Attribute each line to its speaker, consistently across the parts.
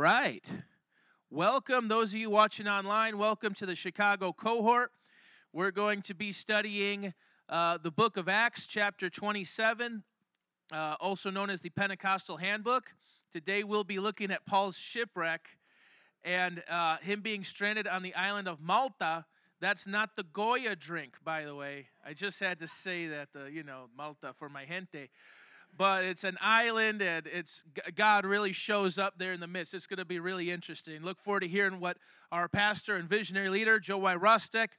Speaker 1: right. Welcome, those of you watching online. Welcome to the Chicago cohort. We're going to be studying uh, the book of Acts, chapter 27, uh, also known as the Pentecostal Handbook. Today we'll be looking at Paul's shipwreck and uh, him being stranded on the island of Malta. That's not the Goya drink, by the way. I just had to say that, uh, you know, Malta for my gente but it's an island and it's god really shows up there in the midst. It's going to be really interesting. Look forward to hearing what our pastor and visionary leader joe y. Rustic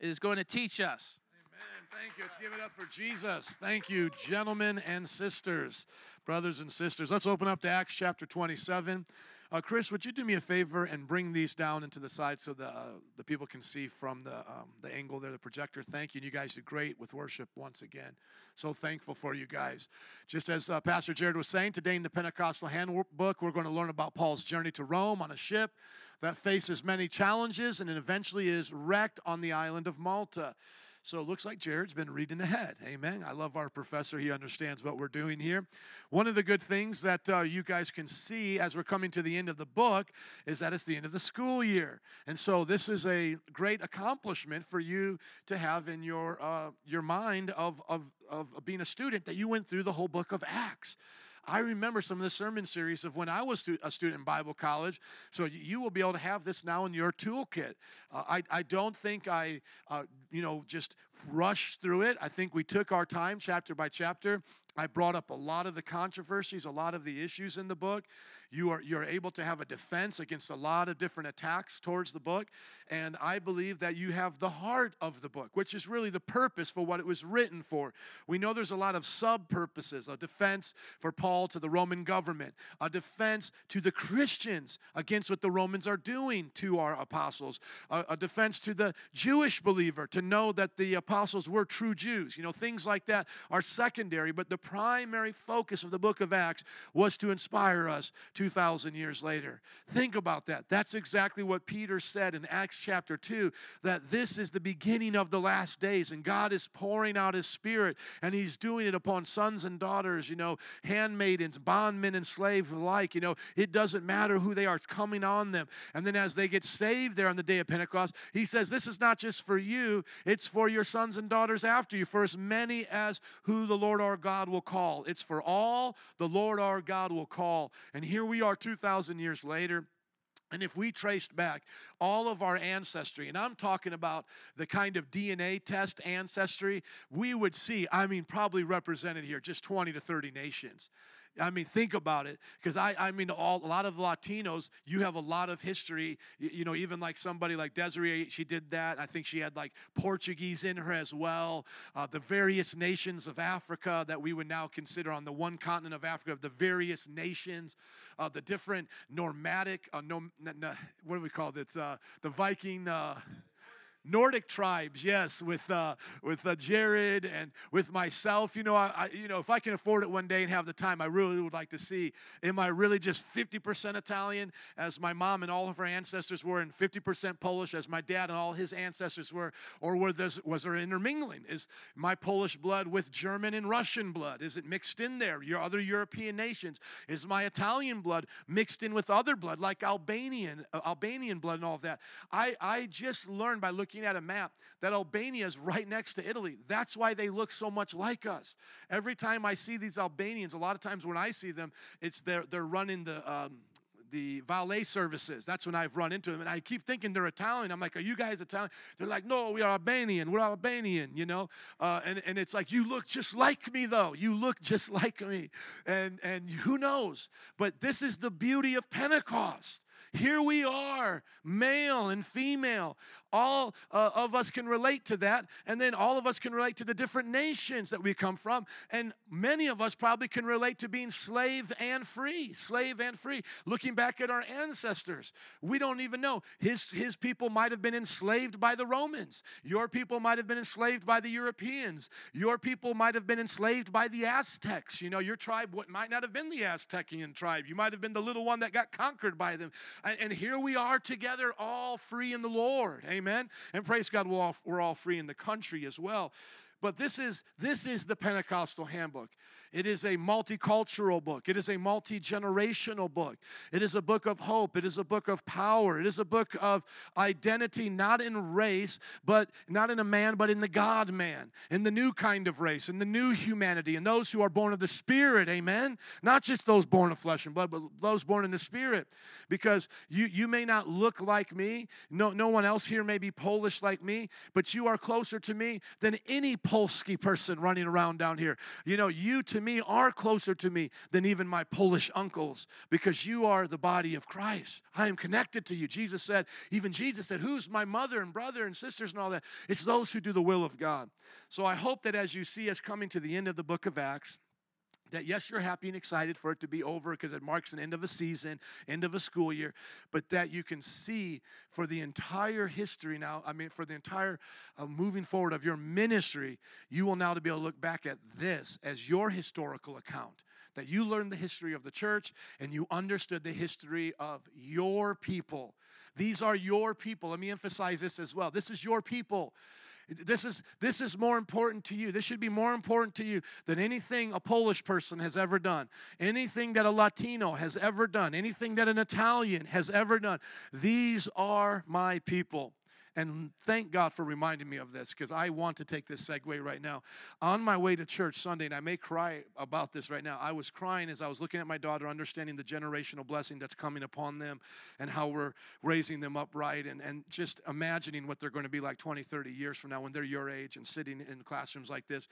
Speaker 1: is going to teach us.
Speaker 2: Amen. Thank you. Let's give it up for jesus. Thank you gentlemen and sisters brothers and sisters. Let's open up to acts chapter 27 uh, Chris, would you do me a favor and bring these down into the side so the uh, the people can see from the um, the angle there, the projector? Thank you. And you guys did great with worship once again. So thankful for you guys. Just as uh, Pastor Jared was saying, today in the Pentecostal Handbook, we're going to learn about Paul's journey to Rome on a ship that faces many challenges and it eventually is wrecked on the island of Malta. So it looks like Jared's been reading ahead. Amen. I love our professor. He understands what we're doing here. One of the good things that uh, you guys can see as we're coming to the end of the book is that it's the end of the school year. And so this is a great accomplishment for you to have in your, uh, your mind of, of, of being a student that you went through the whole book of Acts. I remember some of the sermon series of when I was a student in Bible college. So you will be able to have this now in your toolkit. Uh, I, I don't think I, uh, you know, just rushed through it. I think we took our time chapter by chapter. I brought up a lot of the controversies, a lot of the issues in the book. You are you're able to have a defense against a lot of different attacks towards the book, and I believe that you have the heart of the book, which is really the purpose for what it was written for. We know there's a lot of sub purposes: a defense for Paul to the Roman government, a defense to the Christians against what the Romans are doing to our apostles, a, a defense to the Jewish believer to know that the apostles were true Jews. You know, things like that are secondary, but the primary focus of the book of Acts was to inspire us 2,000 years later. Think about that. That's exactly what Peter said in Acts chapter 2 that this is the beginning of the last days, and God is pouring out His Spirit, and He's doing it upon sons and daughters, you know, handmaidens, bondmen, and slaves alike. You know, it doesn't matter who they are, coming on them. And then as they get saved there on the day of Pentecost, He says, This is not just for you, it's for your sons and daughters after you, for as many as who the Lord our God will call. It's for all the Lord our God will call. And here we are 2,000 years later. And if we traced back all of our ancestry, and I'm talking about the kind of DNA test ancestry, we would see, I mean, probably represented here just 20 to 30 nations. I mean, think about it. Because I, I mean, all, a lot of Latinos, you have a lot of history. You, you, know, even like somebody like Desiree, she did that. I think she had like Portuguese in her as well. Uh, the various nations of Africa that we would now consider on the one continent of Africa, the various nations, uh, the different nomadic, uh, nom, what do we call it? Uh, the Viking. Nordic tribes, yes, with uh, with uh, Jared and with myself. You know, I, I, you know if I can afford it one day and have the time, I really would like to see. Am I really just 50% Italian, as my mom and all of her ancestors were, and 50% Polish, as my dad and all his ancestors were, or were this, was there intermingling? Is my Polish blood with German and Russian blood? Is it mixed in there? Your other European nations? Is my Italian blood mixed in with other blood, like Albanian uh, Albanian blood and all of that? I I just learned by looking looking at a map that Albania is right next to Italy. That's why they look so much like us. Every time I see these Albanians, a lot of times when I see them, it's they're, they're running the. Um, the valet services. That's when I've run into them. And I keep thinking they're Italian. I'm like, Are you guys Italian? They're like, No, we are Albanian. We're Albanian, you know? Uh, and, and it's like, You look just like me, though. You look just like me. And, and who knows? But this is the beauty of Pentecost. Here we are, male and female. All uh, of us can relate to that. And then all of us can relate to the different nations that we come from. And many of us probably can relate to being slave and free, slave and free. Looking back at our ancestors, we don't even know. His, his people might have been enslaved by the Romans. Your people might have been enslaved by the Europeans. Your people might have been enslaved by the Aztecs. You know, your tribe might not have been the Aztecian tribe. You might have been the little one that got conquered by them. And here we are together, all free in the Lord. Amen. And praise God, we're all, free in the country as well. But this is this is the Pentecostal handbook. It is a multicultural book. It is a multi generational book. It is a book of hope. It is a book of power. It is a book of identity, not in race, but not in a man, but in the God man, in the new kind of race, in the new humanity, and those who are born of the Spirit. Amen. Not just those born of flesh and blood, but those born in the Spirit. Because you, you may not look like me. No, no one else here may be Polish like me, but you are closer to me than any Polski person running around down here. You know, you to me are closer to me than even my Polish uncles because you are the body of Christ. I am connected to you. Jesus said, even Jesus said, Who's my mother and brother and sisters and all that? It's those who do the will of God. So I hope that as you see us coming to the end of the book of Acts, that yes, you're happy and excited for it to be over because it marks an end of a season, end of a school year, but that you can see for the entire history now, I mean, for the entire uh, moving forward of your ministry, you will now to be able to look back at this as your historical account. That you learned the history of the church and you understood the history of your people. These are your people. Let me emphasize this as well. This is your people. This is, this is more important to you. This should be more important to you than anything a Polish person has ever done, anything that a Latino has ever done, anything that an Italian has ever done. These are my people. And thank God for reminding me of this because I want to take this segue right now. On my way to church Sunday, and I may cry about this right now, I was crying as I was looking at my daughter, understanding the generational blessing that's coming upon them and how we're raising them upright and, and just imagining what they're going to be like 20, 30 years from now when they're your age and sitting in classrooms like this.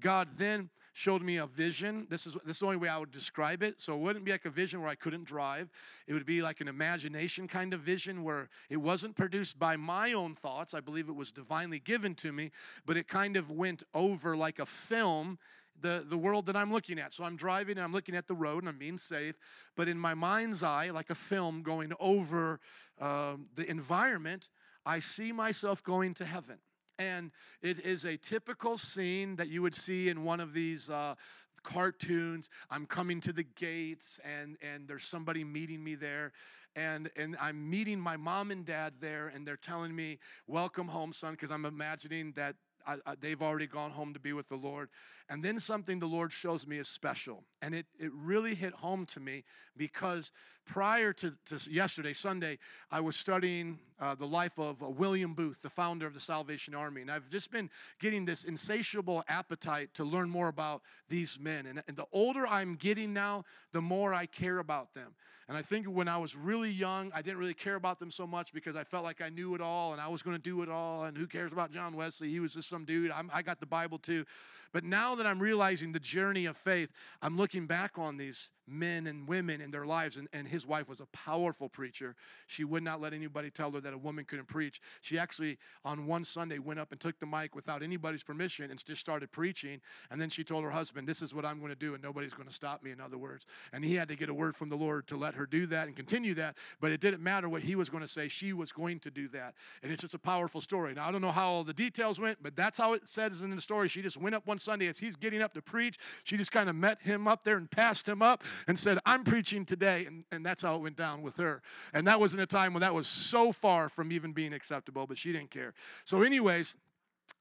Speaker 2: God then showed me a vision. This is, this is the only way I would describe it. So it wouldn't be like a vision where I couldn't drive. It would be like an imagination kind of vision where it wasn't produced by my own thoughts. I believe it was divinely given to me, but it kind of went over like a film the, the world that I'm looking at. So I'm driving and I'm looking at the road and I'm being safe, but in my mind's eye, like a film going over um, the environment, I see myself going to heaven. And it is a typical scene that you would see in one of these uh, cartoons. I'm coming to the gates, and, and there's somebody meeting me there. And, and I'm meeting my mom and dad there, and they're telling me, Welcome home, son, because I'm imagining that I, I, they've already gone home to be with the Lord. And then something the Lord shows me is special. And it, it really hit home to me because prior to, to yesterday, Sunday, I was studying uh, the life of uh, William Booth, the founder of the Salvation Army. And I've just been getting this insatiable appetite to learn more about these men. And, and the older I'm getting now, the more I care about them. And I think when I was really young, I didn't really care about them so much because I felt like I knew it all and I was going to do it all. And who cares about John Wesley? He was just some dude. I'm, I got the Bible too. But now that I'm realizing the journey of faith, I'm looking back on these men and women in their lives. And, and his wife was a powerful preacher. She would not let anybody tell her that a woman couldn't preach. She actually, on one Sunday, went up and took the mic without anybody's permission and just started preaching. And then she told her husband, This is what I'm going to do, and nobody's going to stop me, in other words. And he had to get a word from the Lord to let her do that and continue that. But it didn't matter what he was going to say, she was going to do that. And it's just a powerful story. Now, I don't know how all the details went, but that's how it says in the story. She just went up one Sunday as he's getting up to preach. She just kind of met him up there and passed him up and said, I'm preaching today. And, and that's how it went down with her. And that was in a time when that was so far from even being acceptable, but she didn't care. So, anyways,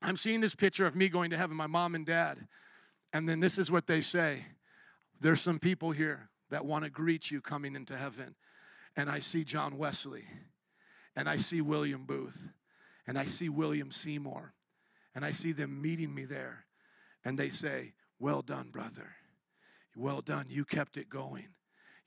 Speaker 2: I'm seeing this picture of me going to heaven, my mom and dad. And then this is what they say There's some people here that want to greet you coming into heaven. And I see John Wesley, and I see William Booth, and I see William Seymour, and I see them meeting me there. And they say, Well done, brother. Well done. You kept it going.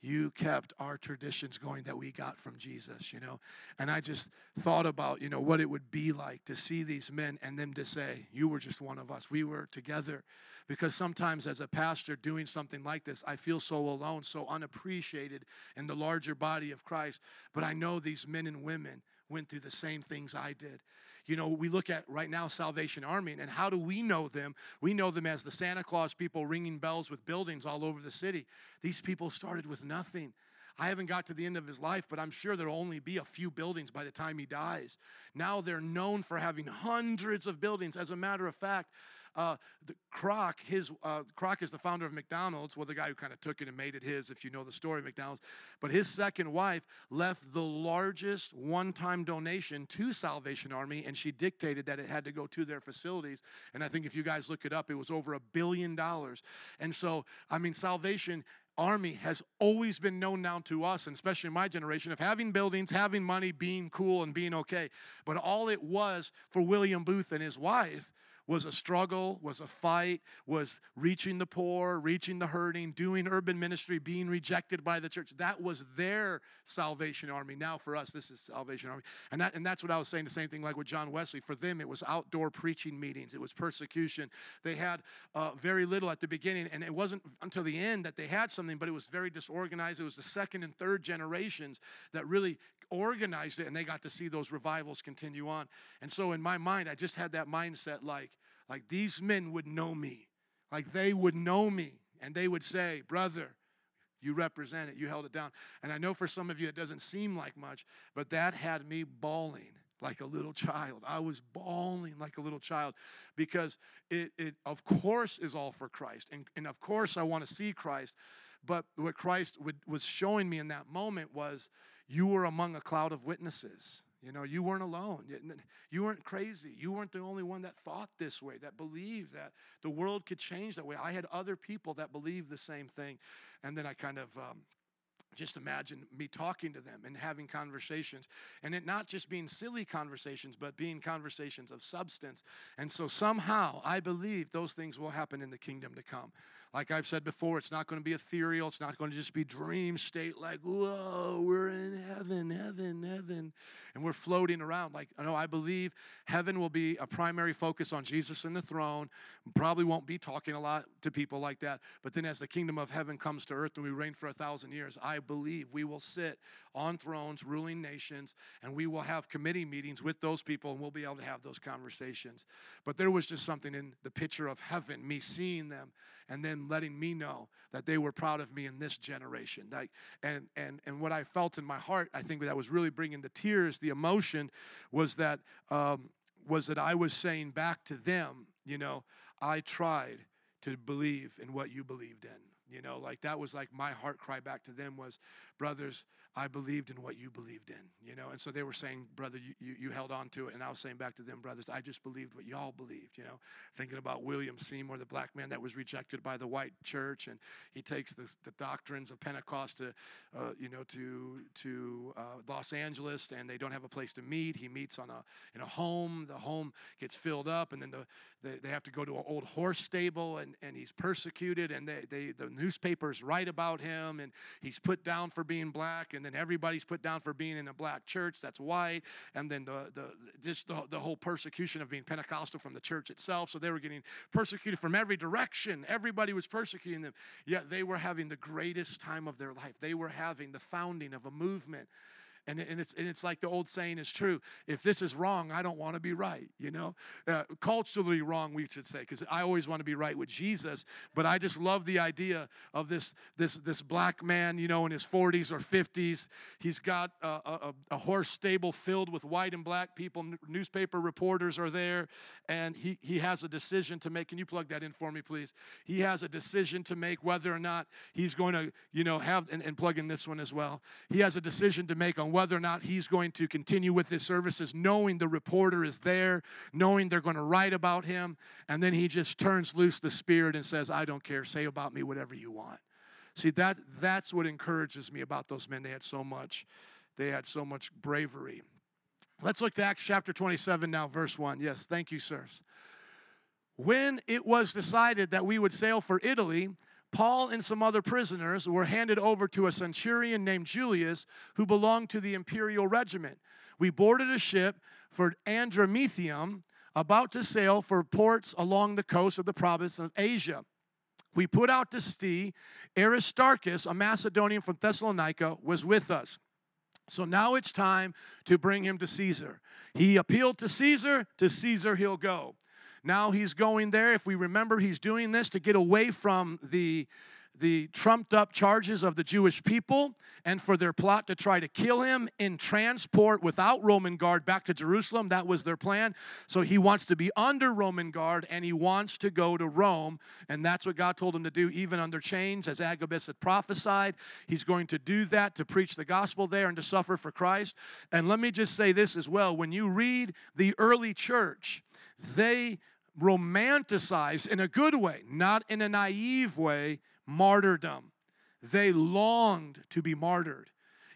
Speaker 2: You kept our traditions going that we got from Jesus, you know. And I just thought about, you know, what it would be like to see these men and them to say, You were just one of us. We were together. Because sometimes, as a pastor doing something like this, I feel so alone, so unappreciated in the larger body of Christ. But I know these men and women went through the same things I did. You know, we look at right now Salvation Army, and how do we know them? We know them as the Santa Claus people ringing bells with buildings all over the city. These people started with nothing. I haven't got to the end of his life, but I'm sure there'll only be a few buildings by the time he dies. Now they're known for having hundreds of buildings. As a matter of fact, uh, the Kroc, his uh, Kroc is the founder of McDonald's. Well, the guy who kind of took it and made it his, if you know the story McDonald's. But his second wife left the largest one-time donation to Salvation Army, and she dictated that it had to go to their facilities. And I think if you guys look it up, it was over a billion dollars. And so, I mean, Salvation army has always been known now to us, and especially in my generation, of having buildings, having money, being cool, and being okay. But all it was for William Booth and his wife was a struggle, was a fight, was reaching the poor, reaching the hurting, doing urban ministry, being rejected by the church. That was their salvation army. Now for us, this is salvation army. And, that, and that's what I was saying, the same thing like with John Wesley. For them, it was outdoor preaching meetings, it was persecution. They had uh, very little at the beginning, and it wasn't until the end that they had something, but it was very disorganized. It was the second and third generations that really organized it, and they got to see those revivals continue on. And so in my mind, I just had that mindset like, like these men would know me. Like they would know me and they would say, Brother, you represent it. You held it down. And I know for some of you it doesn't seem like much, but that had me bawling like a little child. I was bawling like a little child because it, it of course, is all for Christ. And, and of course, I want to see Christ. But what Christ would, was showing me in that moment was you were among a cloud of witnesses. You know, you weren't alone. You weren't crazy. You weren't the only one that thought this way, that believed that the world could change that way. I had other people that believed the same thing. And then I kind of um, just imagine me talking to them and having conversations and it not just being silly conversations but being conversations of substance and so somehow i believe those things will happen in the kingdom to come like I've said before, it's not going to be ethereal. It's not going to just be dream state like, whoa, we're in heaven, heaven, heaven. And we're floating around. Like, I know I believe heaven will be a primary focus on Jesus and the throne. Probably won't be talking a lot to people like that. But then as the kingdom of heaven comes to earth and we reign for a thousand years, I believe we will sit on thrones, ruling nations, and we will have committee meetings with those people and we'll be able to have those conversations. But there was just something in the picture of heaven, me seeing them and then letting me know that they were proud of me in this generation. Like, and, and, and what I felt in my heart, I think that was really bringing the tears, the emotion, was that, um, was that I was saying back to them, you know, I tried to believe in what you believed in you know like that was like my heart cry back to them was brothers I believed in what you believed in, you know. And so they were saying, brother, you, you, you, held on to it. And I was saying back to them, brothers, I just believed what y'all believed, you know. Thinking about William Seymour, the black man that was rejected by the white church. And he takes the, the doctrines of Pentecost to, uh, you know, to, to uh, Los Angeles and they don't have a place to meet. He meets on a, in a home. The home gets filled up and then the, they, they have to go to an old horse stable and, and he's persecuted and they, they, the newspapers write about him and he's put down for being black and then everybody's put down for being in a black church that's white, and then the, the just the, the whole persecution of being Pentecostal from the church itself. So they were getting persecuted from every direction. Everybody was persecuting them. Yet they were having the greatest time of their life. They were having the founding of a movement and, and, it's, and it's like the old saying is true if this is wrong, I don't want to be right, you know? Uh, culturally wrong, we should say, because I always want to be right with Jesus. But I just love the idea of this, this, this black man, you know, in his 40s or 50s. He's got a, a, a horse stable filled with white and black people. Newspaper reporters are there. And he, he has a decision to make. Can you plug that in for me, please? He has a decision to make whether or not he's going to, you know, have, and, and plug in this one as well. He has a decision to make on whether or not he's going to continue with his services, knowing the reporter is there, knowing they're going to write about him. And then he just turns loose the spirit and says, I don't care, say about me whatever you want. See, that, that's what encourages me about those men. They had so much, they had so much bravery. Let's look to Acts chapter 27 now, verse 1. Yes, thank you, sirs. When it was decided that we would sail for Italy, Paul and some other prisoners were handed over to a centurion named Julius who belonged to the imperial regiment. We boarded a ship for Adramyttium, about to sail for ports along the coast of the province of Asia. We put out to sea. Aristarchus, a Macedonian from Thessalonica, was with us. So now it's time to bring him to Caesar. He appealed to Caesar, to Caesar he'll go. Now he's going there. If we remember, he's doing this to get away from the the trumped up charges of the Jewish people and for their plot to try to kill him in transport without Roman guard back to Jerusalem. That was their plan. So he wants to be under Roman guard and he wants to go to Rome. And that's what God told him to do, even under chains, as Agabus had prophesied. He's going to do that to preach the gospel there and to suffer for Christ. And let me just say this as well when you read the early church, they romanticize in a good way, not in a naive way, martyrdom. They longed to be martyred.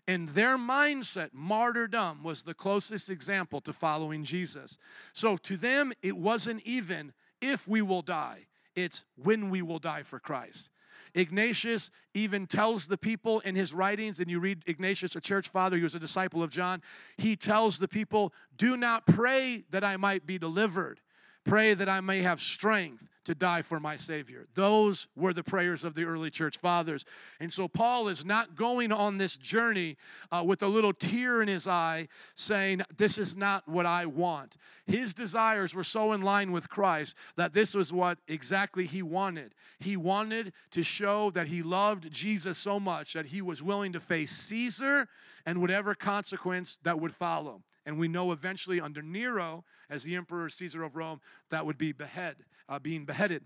Speaker 2: In their mindset, martyrdom was the closest example to following Jesus. So to them, it wasn't even if we will die, it's when we will die for Christ. Ignatius even tells the people in his writings, and you read Ignatius, a church father, he was a disciple of John, he tells the people, Do not pray that I might be delivered. Pray that I may have strength to die for my Savior. Those were the prayers of the early church fathers. And so Paul is not going on this journey uh, with a little tear in his eye saying, This is not what I want. His desires were so in line with Christ that this was what exactly he wanted. He wanted to show that he loved Jesus so much that he was willing to face Caesar and whatever consequence that would follow. And we know eventually under Nero, as the emperor Caesar of Rome, that would be behead, uh, being beheaded.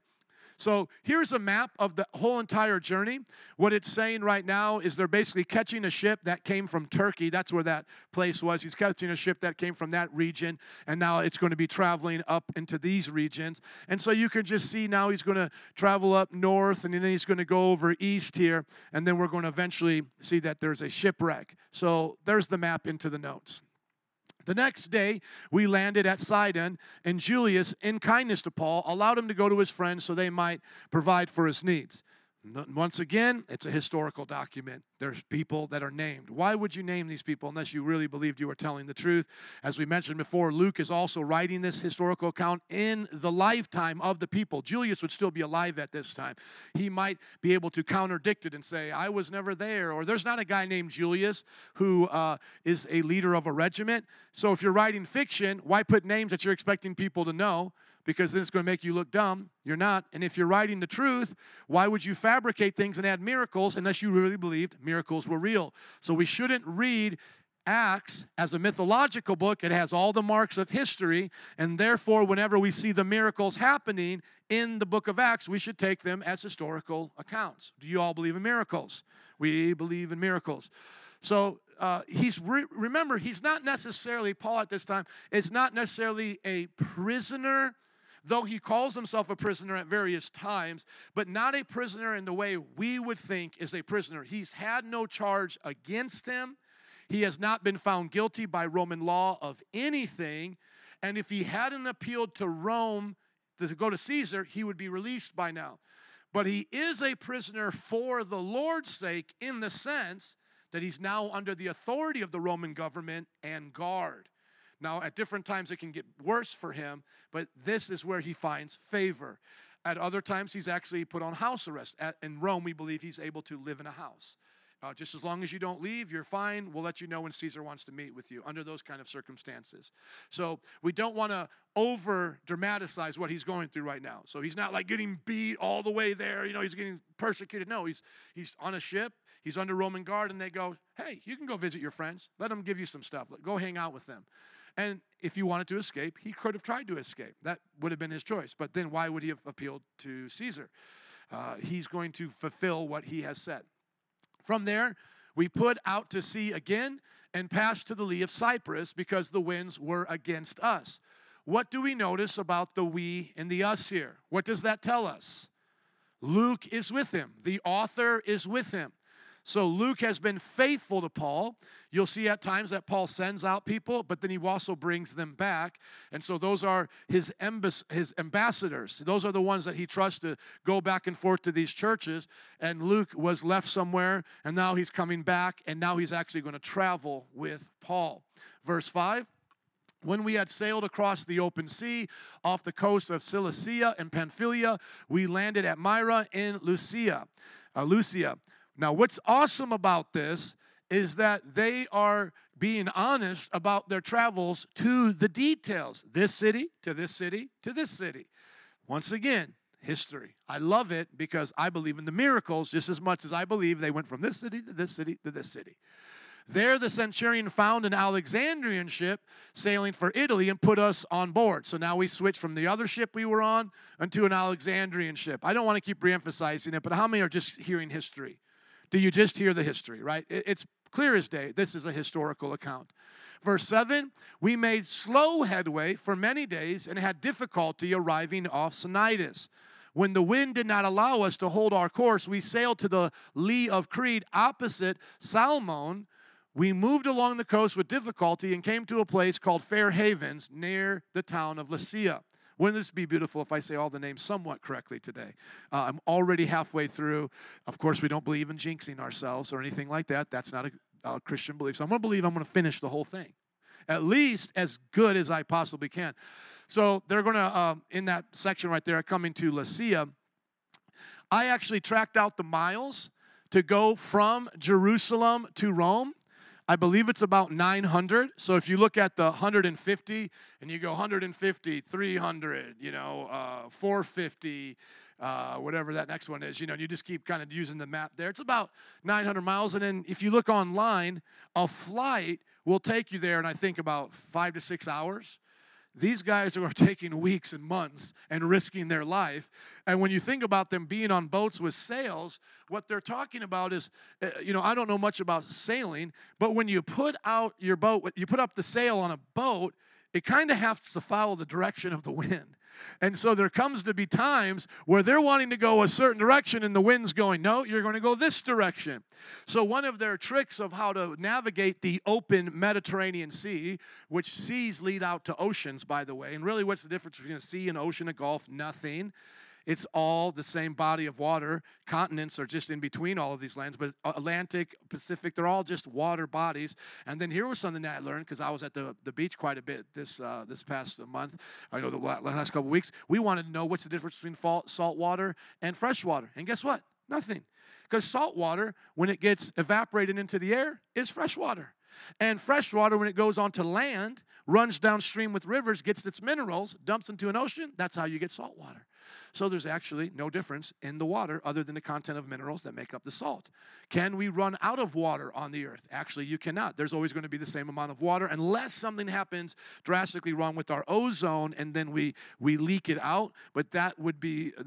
Speaker 2: So here's a map of the whole entire journey. What it's saying right now is they're basically catching a ship that came from Turkey. That's where that place was. He's catching a ship that came from that region, and now it's going to be traveling up into these regions. And so you can just see now he's going to travel up north, and then he's going to go over east here, and then we're going to eventually see that there's a shipwreck. So there's the map into the notes. The next day, we landed at Sidon, and Julius, in kindness to Paul, allowed him to go to his friends so they might provide for his needs. Once again, it's a historical document. There's people that are named. Why would you name these people unless you really believed you were telling the truth? As we mentioned before, Luke is also writing this historical account in the lifetime of the people. Julius would still be alive at this time. He might be able to contradict it and say, I was never there, or there's not a guy named Julius who uh, is a leader of a regiment. So if you're writing fiction, why put names that you're expecting people to know? Because then it's going to make you look dumb. You're not. And if you're writing the truth, why would you fabricate things and add miracles unless you really believed miracles were real? So we shouldn't read Acts as a mythological book. It has all the marks of history. And therefore, whenever we see the miracles happening in the book of Acts, we should take them as historical accounts. Do you all believe in miracles? We believe in miracles. So uh, he's re- remember he's not necessarily Paul at this time is not necessarily a prisoner though he calls himself a prisoner at various times, but not a prisoner in the way we would think is a prisoner. He's had no charge against him. He has not been found guilty by Roman law of anything. And if he hadn't appealed to Rome to go to Caesar, he would be released by now. But he is a prisoner for the Lord's sake in the sense that he's now under the authority of the Roman government and guard. Now, at different times, it can get worse for him, but this is where he finds favor. At other times, he's actually put on house arrest. At, in Rome, we believe he's able to live in a house. Uh, just as long as you don't leave, you're fine. We'll let you know when Caesar wants to meet with you under those kind of circumstances. So we don't want to over dramatize what he's going through right now. So he's not like getting beat all the way there. You know, he's getting persecuted. No, he's he's on a ship. He's under Roman guard, and they go, "Hey, you can go visit your friends. Let them give you some stuff. Go hang out with them." And if he wanted to escape, he could have tried to escape. That would have been his choice. But then why would he have appealed to Caesar? Uh, he's going to fulfill what he has said. From there, we put out to sea again and passed to the lee of Cyprus because the winds were against us. What do we notice about the we and the us here? What does that tell us? Luke is with him, the author is with him. So Luke has been faithful to Paul. You'll see at times that Paul sends out people, but then he also brings them back. And so those are his, embass- his ambassadors. Those are the ones that he trusts to go back and forth to these churches. And Luke was left somewhere, and now he's coming back, and now he's actually going to travel with Paul. Verse 5. When we had sailed across the open sea off the coast of Cilicia and Pamphylia, we landed at Myra in Lucia. Uh, Lucia. Now, what's awesome about this is that they are being honest about their travels to the details this city, to this city, to this city. Once again, history. I love it because I believe in the miracles just as much as I believe they went from this city to this city to this city. There, the centurion found an Alexandrian ship sailing for Italy and put us on board. So now we switch from the other ship we were on into an Alexandrian ship. I don't want to keep reemphasizing it, but how many are just hearing history? Do you just hear the history, right? It's clear as day. This is a historical account. Verse 7 We made slow headway for many days and had difficulty arriving off Cnidus. When the wind did not allow us to hold our course, we sailed to the lee of Crete opposite Salmone. We moved along the coast with difficulty and came to a place called Fair Havens near the town of Lasea. Wouldn't this be beautiful if I say all the names somewhat correctly today? Uh, I'm already halfway through. Of course, we don't believe in jinxing ourselves or anything like that. That's not a, a Christian belief. So I'm going to believe I'm going to finish the whole thing, at least as good as I possibly can. So they're going to, um, in that section right there, coming to Lasea, I actually tracked out the miles to go from Jerusalem to Rome. I believe it's about 900. So if you look at the 150 and you go 150, 300, you know, uh, 450, uh, whatever that next one is, you know, you just keep kind of using the map there. It's about 900 miles. And then if you look online, a flight will take you there in, I think, about five to six hours. These guys are taking weeks and months and risking their life. And when you think about them being on boats with sails, what they're talking about is, uh, you know, I don't know much about sailing, but when you put out your boat, you put up the sail on a boat, it kind of has to follow the direction of the wind. And so there comes to be times where they're wanting to go a certain direction and the wind's going, no, you're going to go this direction. So, one of their tricks of how to navigate the open Mediterranean Sea, which seas lead out to oceans, by the way, and really what's the difference between a sea and ocean, a gulf? Nothing. It's all the same body of water. Continents are just in between all of these lands, but Atlantic, Pacific, they're all just water bodies. And then here was something that I learned because I was at the, the beach quite a bit this uh, this past month. I know the last couple weeks. We wanted to know what's the difference between salt water and fresh water. And guess what? Nothing. Because salt water, when it gets evaporated into the air, is fresh water. And fresh water, when it goes onto land, runs downstream with rivers, gets its minerals, dumps into an ocean. That's how you get salt water. So there's actually no difference in the water other than the content of minerals that make up the salt. Can we run out of water on the earth? Actually, you cannot. There's always going to be the same amount of water unless something happens drastically wrong with our ozone and then we, we leak it out. But that would be uh,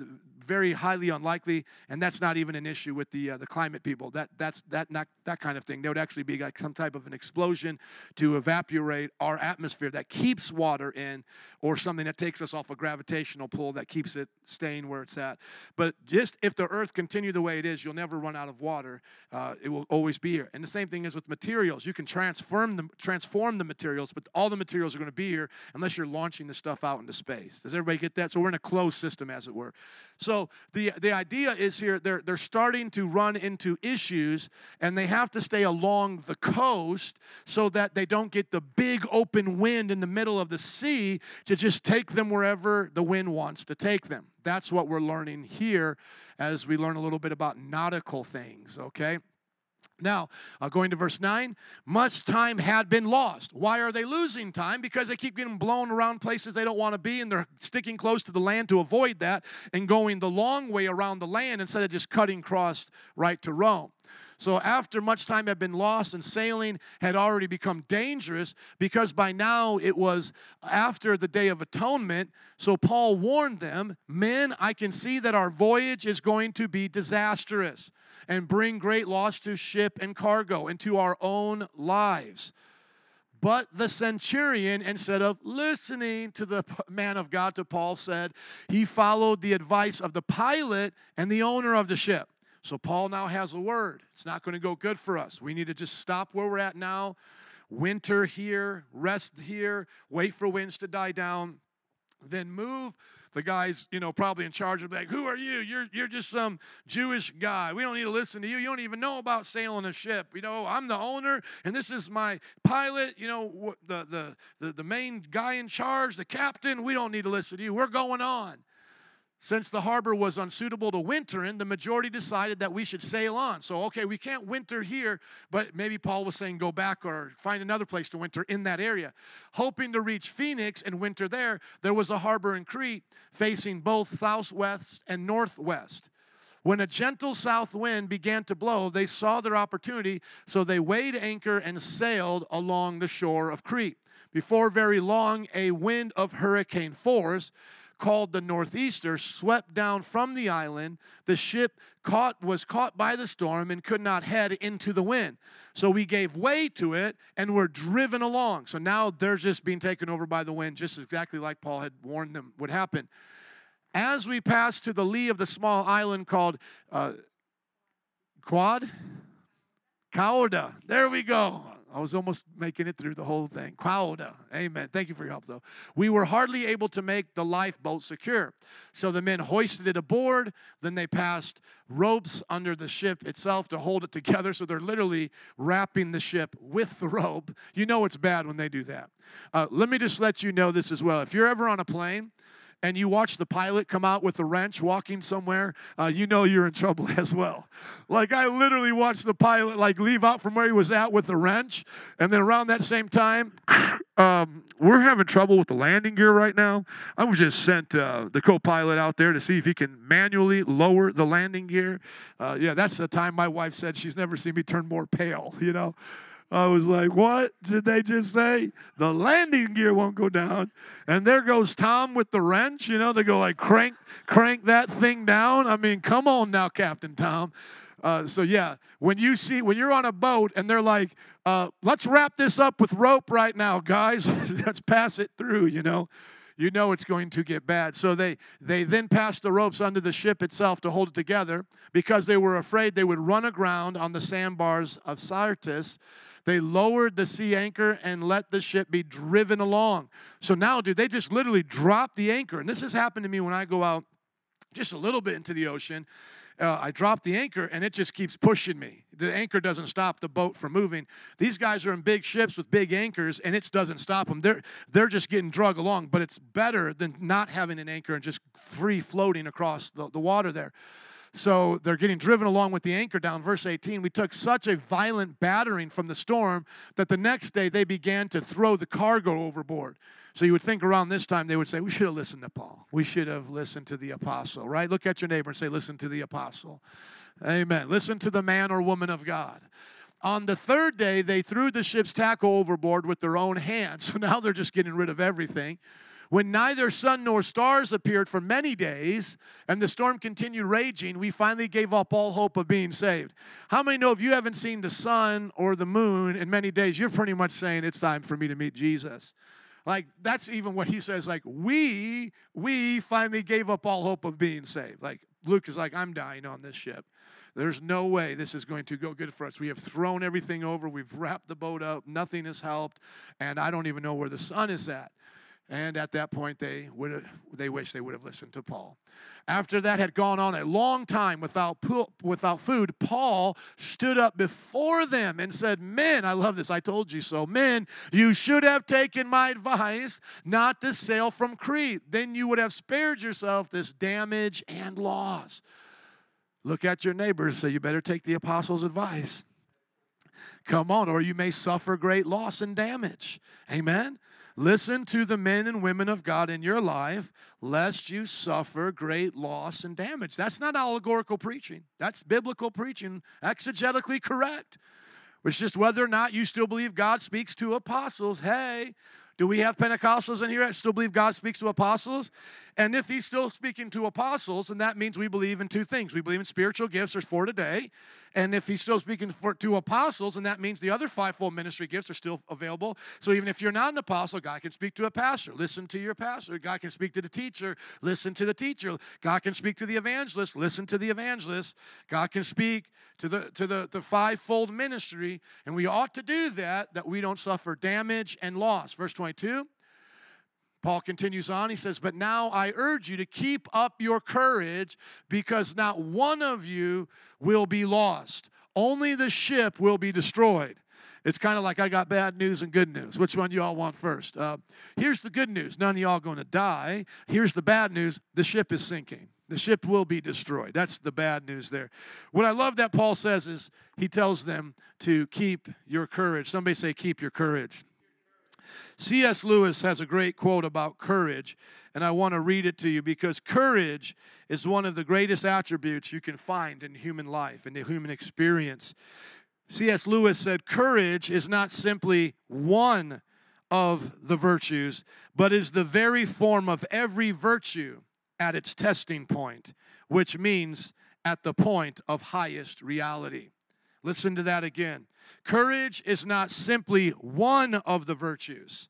Speaker 2: very highly unlikely, and that's not even an issue with the, uh, the climate people. That, that's that, not, that kind of thing. There would actually be like some type of an explosion to evaporate our atmosphere that keeps water in, or something that takes us off a gravitational pull that keeps it staying where it's at. But just if the earth continue the way it is, you'll never run out of water uh, it will always be here. And the same thing is with materials. You can transform the, transform the materials, but all the materials are going to be here unless you're launching the stuff out into space. Does everybody get that? So we're in a closed system, as it were. So the, the idea is here they're, they're starting to run into issues, and they have to stay along the coast so that they don't get the big open wind in the middle of the sea to just take them wherever the wind wants to take them. That's what we're learning here as we learn a little bit about nautical things, okay? Now, uh, going to verse 9, much time had been lost. Why are they losing time? Because they keep getting blown around places they don't want to be and they're sticking close to the land to avoid that and going the long way around the land instead of just cutting across right to Rome. So, after much time had been lost and sailing had already become dangerous, because by now it was after the Day of Atonement, so Paul warned them Men, I can see that our voyage is going to be disastrous and bring great loss to ship and cargo and to our own lives. But the centurion, instead of listening to the man of God, to Paul, said he followed the advice of the pilot and the owner of the ship. So Paul now has a word. It's not going to go good for us. We need to just stop where we're at now, winter here, rest here, wait for winds to die down, then move. The guy's, you know, probably in charge of like, who are you? You're you're just some Jewish guy. We don't need to listen to you. You don't even know about sailing a ship. You know, I'm the owner, and this is my pilot. You know, the the the, the main guy in charge, the captain. We don't need to listen to you. We're going on. Since the harbor was unsuitable to winter in, the majority decided that we should sail on. So, okay, we can't winter here, but maybe Paul was saying go back or find another place to winter in that area. Hoping to reach Phoenix and winter there, there was a harbor in Crete facing both southwest and northwest. When a gentle south wind began to blow, they saw their opportunity, so they weighed anchor and sailed along the shore of Crete. Before very long, a wind of hurricane force called the Northeaster swept down from the island. The ship caught was caught by the storm and could not head into the wind. So we gave way to it and were driven along. So now they're just being taken over by the wind, just exactly like Paul had warned them would happen. As we passed to the lee of the small island called uh, Quad, Cauda, there we go. I was almost making it through the whole thing. Quauda. Amen. Thank you for your help, though. We were hardly able to make the lifeboat secure. So the men hoisted it aboard. Then they passed ropes under the ship itself to hold it together. So they're literally wrapping the ship with the rope. You know it's bad when they do that. Uh, let me just let you know this as well. If you're ever on a plane, and you watch the pilot come out with a wrench walking somewhere, uh, you know you're in trouble as well. Like I literally watched the pilot like leave out from where he was at with the wrench, and then around that same time, um, we're having trouble with the landing gear right now. I was just sent uh, the co-pilot out there to see if he can manually lower the landing gear. Uh, yeah, that's the time my wife said she's never seen me turn more pale. You know. I was like, what did they just say? The landing gear won't go down. And there goes Tom with the wrench, you know, they go like crank, crank that thing down. I mean, come on now, Captain Tom. Uh, so yeah, when you see when you're on a boat and they're like, uh, let's wrap this up with rope right now, guys. let's pass it through, you know. You know it's going to get bad. So they they then passed the ropes under the ship itself to hold it together because they were afraid they would run aground on the sandbars of Syrtis. They lowered the sea anchor and let the ship be driven along. So now, dude, they just literally drop the anchor. And this has happened to me when I go out just a little bit into the ocean. Uh, I drop the anchor and it just keeps pushing me. The anchor doesn't stop the boat from moving. These guys are in big ships with big anchors and it doesn't stop them. They're, they're just getting drug along, but it's better than not having an anchor and just free floating across the, the water there. So they're getting driven along with the anchor down. Verse 18 We took such a violent battering from the storm that the next day they began to throw the cargo overboard. So you would think around this time they would say, We should have listened to Paul. We should have listened to the apostle, right? Look at your neighbor and say, Listen to the apostle. Amen. Listen to the man or woman of God. On the third day, they threw the ship's tackle overboard with their own hands. So now they're just getting rid of everything. When neither sun nor stars appeared for many days and the storm continued raging, we finally gave up all hope of being saved. How many know if you haven't seen the sun or the moon in many days, you're pretty much saying it's time for me to meet Jesus? Like that's even what he says like we we finally gave up all hope of being saved. Like Luke is like I'm dying on this ship. There's no way this is going to go good for us. We have thrown everything over. We've wrapped the boat up. Nothing has helped. And I don't even know where the sun is at. And at that point, they would they wish they would have listened to Paul. After that had gone on a long time without without food, Paul stood up before them and said, "Men, I love this. I told you so. Men, you should have taken my advice not to sail from Crete. Then you would have spared yourself this damage and loss." Look at your neighbors. Say, "You better take the apostles' advice." Come on, or you may suffer great loss and damage. Amen. Listen to the men and women of God in your life, lest you suffer great loss and damage. That's not allegorical preaching, that's biblical preaching, exegetically correct. It's just whether or not you still believe God speaks to apostles. Hey, do we have Pentecostals in here that still believe God speaks to apostles? And if he's still speaking to apostles, then that means we believe in two things. We believe in spiritual gifts, there's four today. And if he's still speaking for, to apostles, and that means the other fivefold ministry gifts are still available. So even if you're not an apostle, God can speak to a pastor. Listen to your pastor. God can speak to the teacher. Listen to the teacher. God can speak to the evangelist. Listen to the evangelist. God can speak to the to the, the fivefold ministry. And we ought to do that, that we don't suffer damage and loss. Verse 22. Paul continues on. He says, But now I urge you to keep up your courage because not one of you will be lost. Only the ship will be destroyed. It's kind of like I got bad news and good news. Which one you all want first? Uh, here's the good news none of y'all going to die. Here's the bad news the ship is sinking. The ship will be destroyed. That's the bad news there. What I love that Paul says is he tells them to keep your courage. Somebody say, keep your courage. C.S. Lewis has a great quote about courage, and I want to read it to you because courage is one of the greatest attributes you can find in human life, in the human experience. C.S. Lewis said, Courage is not simply one of the virtues, but is the very form of every virtue at its testing point, which means at the point of highest reality. Listen to that again. Courage is not simply one of the virtues,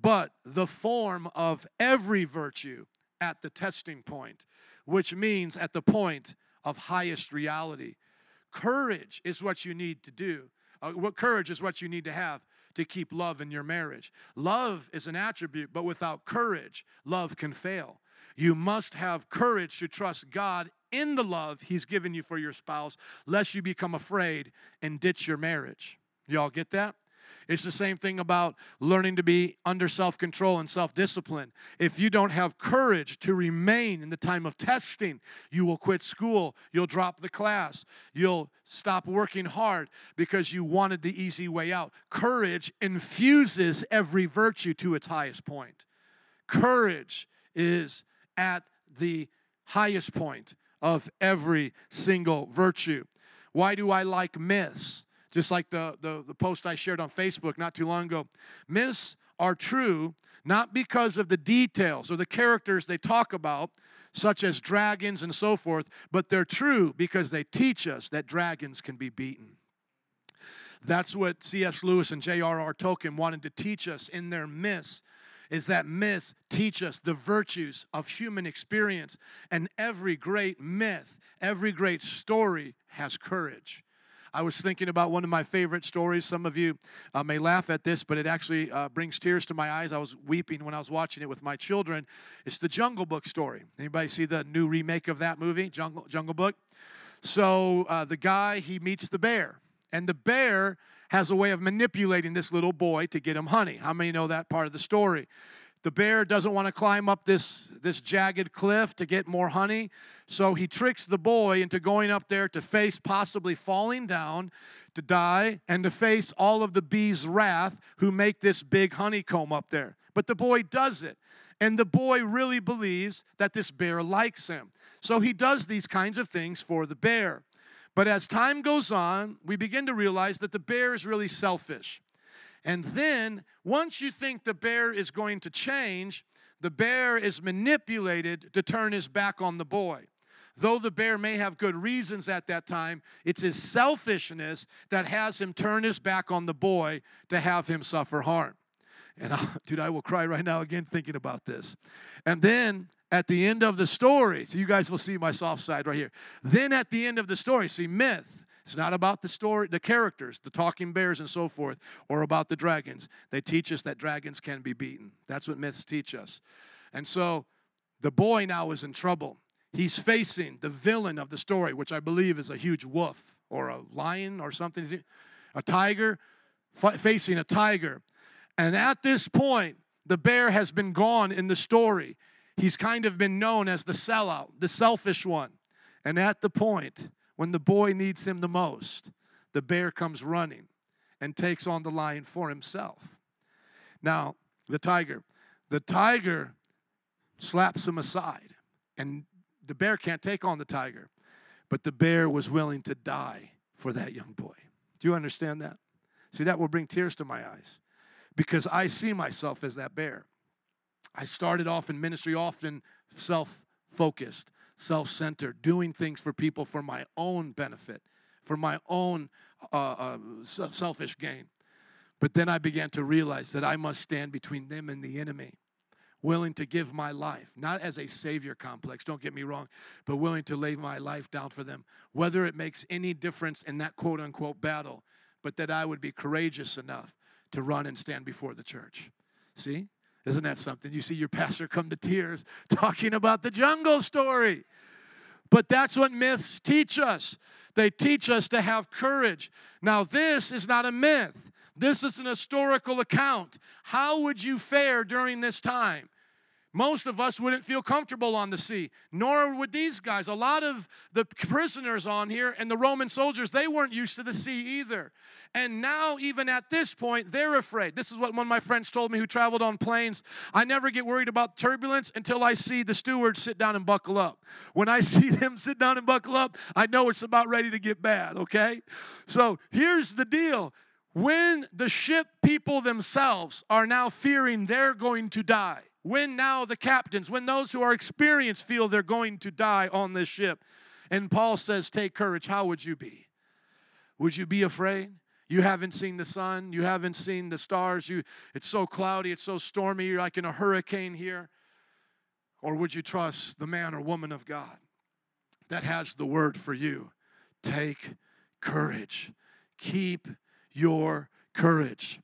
Speaker 2: but the form of every virtue at the testing point, which means at the point of highest reality. Courage is what you need to do. Uh, what courage is what you need to have to keep love in your marriage. Love is an attribute, but without courage, love can fail. You must have courage to trust God in the love He's given you for your spouse, lest you become afraid and ditch your marriage. Y'all get that? It's the same thing about learning to be under self control and self discipline. If you don't have courage to remain in the time of testing, you will quit school, you'll drop the class, you'll stop working hard because you wanted the easy way out. Courage infuses every virtue to its highest point. Courage is at the highest point of every single virtue. Why do I like myths? Just like the, the, the post I shared on Facebook not too long ago. Myths are true not because of the details or the characters they talk about, such as dragons and so forth, but they're true because they teach us that dragons can be beaten. That's what C.S. Lewis and J.R.R. Tolkien wanted to teach us in their myths is that myths teach us the virtues of human experience. And every great myth, every great story has courage. I was thinking about one of my favorite stories. Some of you uh, may laugh at this, but it actually uh, brings tears to my eyes. I was weeping when I was watching it with my children. It's the Jungle Book story. Anybody see the new remake of that movie, Jungle, Jungle Book? So uh, the guy, he meets the bear, and the bear has a way of manipulating this little boy to get him honey. How many know that part of the story? The bear doesn't want to climb up this, this jagged cliff to get more honey, so he tricks the boy into going up there to face possibly falling down, to die, and to face all of the bees' wrath who make this big honeycomb up there. But the boy does it. And the boy really believes that this bear likes him. So he does these kinds of things for the bear. But as time goes on, we begin to realize that the bear is really selfish. And then, once you think the bear is going to change, the bear is manipulated to turn his back on the boy. Though the bear may have good reasons at that time, it's his selfishness that has him turn his back on the boy to have him suffer harm. And I, dude, I will cry right now again thinking about this. And then at the end of the story, so you guys will see my soft side right here. Then at the end of the story, see, myth. It's not about the story, the characters, the talking bears and so forth, or about the dragons. They teach us that dragons can be beaten. That's what myths teach us. And so the boy now is in trouble. He's facing the villain of the story, which I believe is a huge wolf or a lion or something, a tiger, facing a tiger. And at this point, the bear has been gone in the story. He's kind of been known as the sellout, the selfish one. And at the point when the boy needs him the most, the bear comes running and takes on the lion for himself. Now, the tiger, the tiger slaps him aside, and the bear can't take on the tiger, but the bear was willing to die for that young boy. Do you understand that? See, that will bring tears to my eyes because I see myself as that bear. I started off in ministry often self focused, self centered, doing things for people for my own benefit, for my own uh, uh, selfish gain. But then I began to realize that I must stand between them and the enemy, willing to give my life, not as a savior complex, don't get me wrong, but willing to lay my life down for them, whether it makes any difference in that quote unquote battle, but that I would be courageous enough to run and stand before the church. See? Isn't that something? You see your pastor come to tears talking about the jungle story. But that's what myths teach us. They teach us to have courage. Now, this is not a myth, this is an historical account. How would you fare during this time? Most of us wouldn't feel comfortable on the sea, nor would these guys. A lot of the prisoners on here and the Roman soldiers, they weren't used to the sea either. And now, even at this point, they're afraid. This is what one of my friends told me who traveled on planes. I never get worried about turbulence until I see the stewards sit down and buckle up. When I see them sit down and buckle up, I know it's about ready to get bad, okay? So here's the deal. When the ship people themselves are now fearing they're going to die, when now the captains, when those who are experienced feel they're going to die on this ship, and Paul says, Take courage, how would you be? Would you be afraid? You haven't seen the sun, you haven't seen the stars, you it's so cloudy, it's so stormy, you're like in a hurricane here. Or would you trust the man or woman of God that has the word for you? Take courage. Keep your courage.